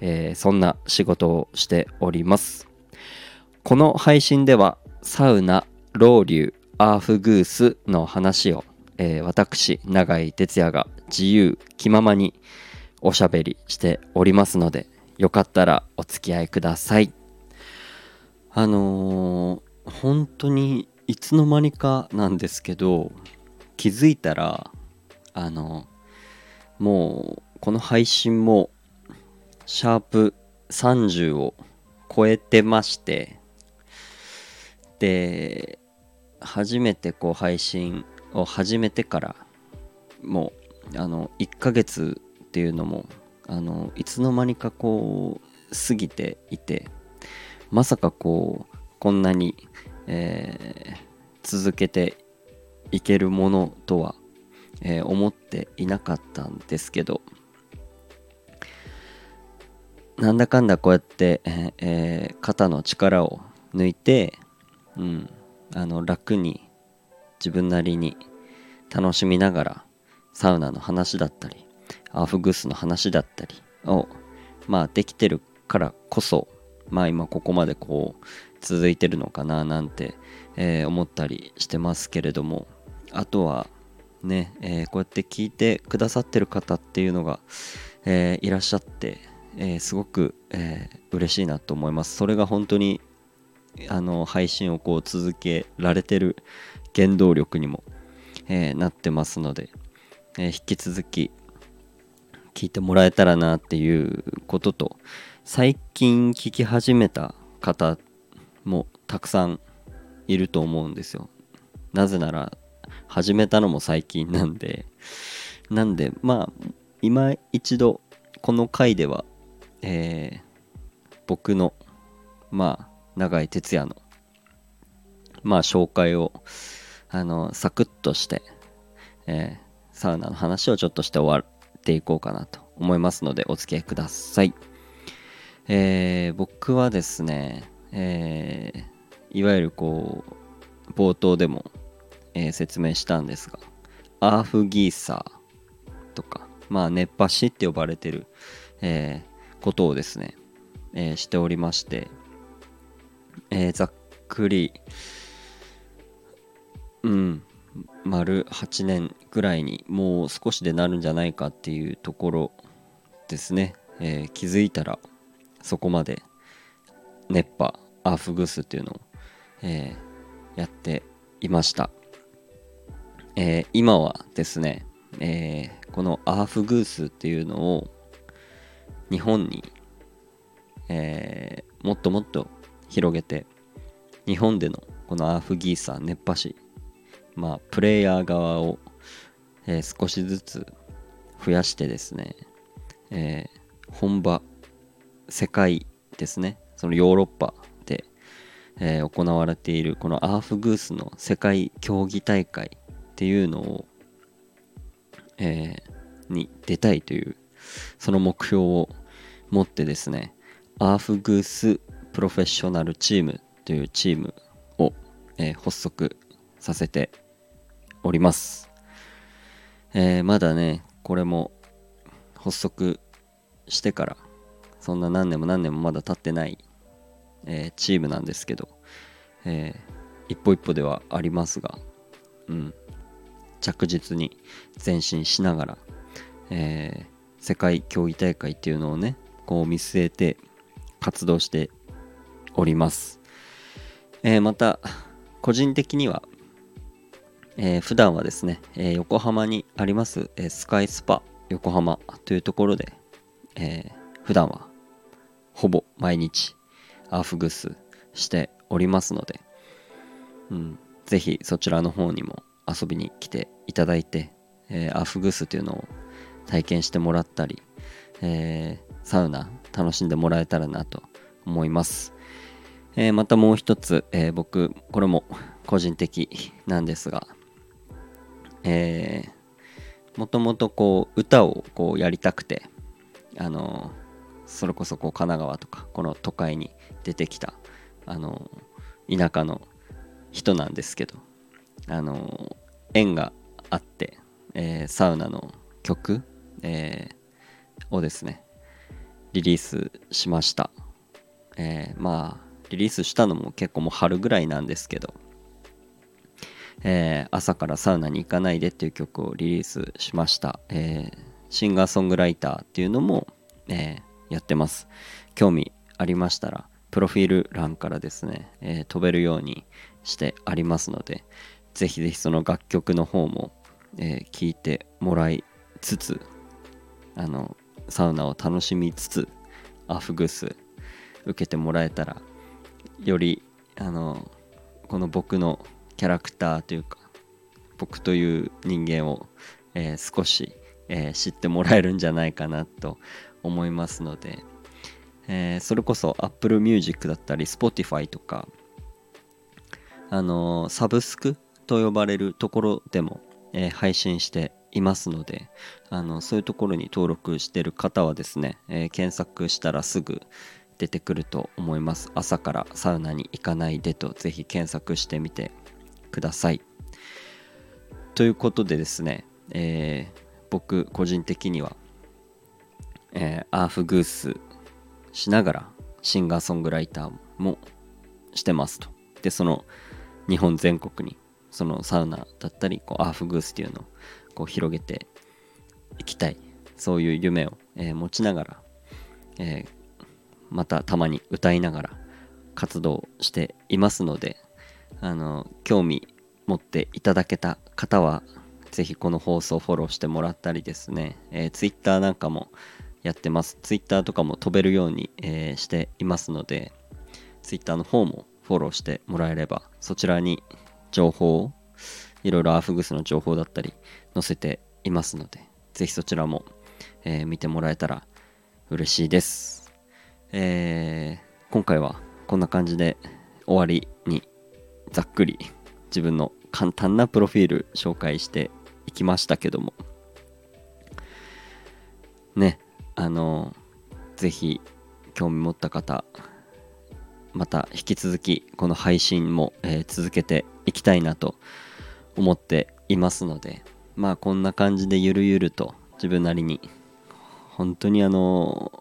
えー、そんな仕事をしております。この配信ではサウナロウリュアーフグースの話を、えー、私永井哲也が自由気ままにおしゃべりしておりますのでよかったらお付き合いください。あのー、本当にいつの間にかなんですけど気づいたらあのもうこの配信もシャープ30を超えてましてで初めてこう配信を始めてからもうあの1ヶ月っていうのもあのいつの間にかこう過ぎていてまさかこうこんなにえー、続けていけるものとは、えー、思っていなかったんですけどなんだかんだこうやって、えー、肩の力を抜いて、うん、あの楽に自分なりに楽しみながらサウナの話だったりアーフグースの話だったりをまあできてるからこそまあ今ここまでこう続いてるのかななんて、えー、思ったりしてますけれどもあとはね、えー、こうやって聞いてくださってる方っていうのが、えー、いらっしゃって、えすごく、えー、嬉しいなと思います。それが本当にあの配信をこう続けられてる原動力にも、えなってますので、え引き続き聞いてもらえたらなっていうことと最近聞き始めた方もたくさんいると思うんですよ。なぜなら始めたのも最近なんでなんでまあ今一度この回では、えー、僕のまあ永井哲也のまあ紹介をあのサクッとして、えー、サウナの話をちょっとして終わっていこうかなと思いますのでお付き合いください。えー、僕はですね、えー、いわゆるこう冒頭でも、えー、説明したんですがアーフギーサーとかまあ熱波師って呼ばれてる、えー、ことをですね、えー、しておりまして、えー、ざっくりうん丸8年ぐらいにもう少しでなるんじゃないかっていうところですね、えー、気づいたらそこまで熱波アーフグースっていうのを、えー、やっていました、えー、今はですね、え、このアーフグースっていうのを日本に、えもっともっと広げて日本でのこのアーフギーサー熱波師まあプレイヤー側を、え少しずつ増やしてですね、え本場世界ですねそのヨーロッパで、えー、行われているこのアーフグースの世界競技大会っていうのを、えー、に出たいというその目標を持ってですねアーフグースプロフェッショナルチームというチームを、えー、発足させております、えー、まだねこれも発足してからそんな何年も何年もまだ経ってない、えー、チームなんですけど、えー、一歩一歩ではありますが、うん、着実に前進しながら、えー、世界競技大会っていうのをねこう見据えて活動しております、えー、また個人的には、えー、普段はですね、えー、横浜にあります、えー、スカイスパ横浜というところで、えー、普段はほぼ毎日アーフグスしておりますので、うん、ぜひそちらの方にも遊びに来ていただいて、えー、アーフグスというのを体験してもらったり、えー、サウナ楽しんでもらえたらなと思います。えー、またもう一つ、えー、僕これも個人的なんですがえー、もともとこう歌をこうやりたくてあのそれこそこう神奈川とかこの都会に出てきたあの田舎の人なんですけどあの縁があって、えー、サウナの曲、えー、をですねリリースしました、えー、まあリリースしたのも結構もう春ぐらいなんですけど、えー、朝からサウナに行かないでっていう曲をリリースしました、えー、シンガーソングライターっていうのも、えー、やってます。興味ありましたらプロフィール欄からですね、え飛べるようにしてありますのでぜひぜひその楽曲の方も、え聴いてもらいつつあのサウナを楽しみつつアフグス受けてもらえたらよりあのこの僕のキャラクターというか僕という人間を、えー、少し、えー、知ってもらえるんじゃないかなと思いますので、えー、それこそ Apple Music だったり Spotify とかあのサブスクと呼ばれるところでも、え配信していますのであのそういうところに登録してる方はですね、え検索したらすぐ、出てくると思います。朝からサウナに行かないでとぜひ検索してみてください。ということでですね、えー、僕個人的には、えー、アーフグースしながらシンガーソングライターもしてますと。でその日本全国にそのサウナだったりこうアーフグースっていうのをこう広げていきたい。そういう夢を、えー、持ちながら、えー、またたまに歌いながら活動していますのであの興味持っていただけた方は是非この放送フォローしてもらったりですね、えー、Twitter なんかもやってます。Twitter とかも飛べるように、えー、していますので Twitter の方もフォローしてもらえればそちらに情報をいろいろアーフグスの情報だったり載せていますので是非そちらも、えー、見てもらえたら嬉しいです。えー、今回はこんな感じで終わりにざっくり自分の簡単なプロフィール紹介していきましたけども。ねあのぜひ興味持った方また引き続きこの配信も、えー、続けていきたいなと思っていますのでまあこんな感じでゆるゆると自分なりに本当にあの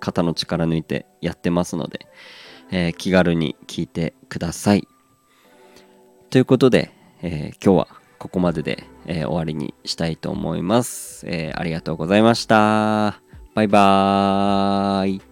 肩の力抜いてやってますので、えー、気軽に聞いてください。ということで、えー、今日はここまでで、えー、終わりにしたいと思います、えありがとうございました。バイバーイ。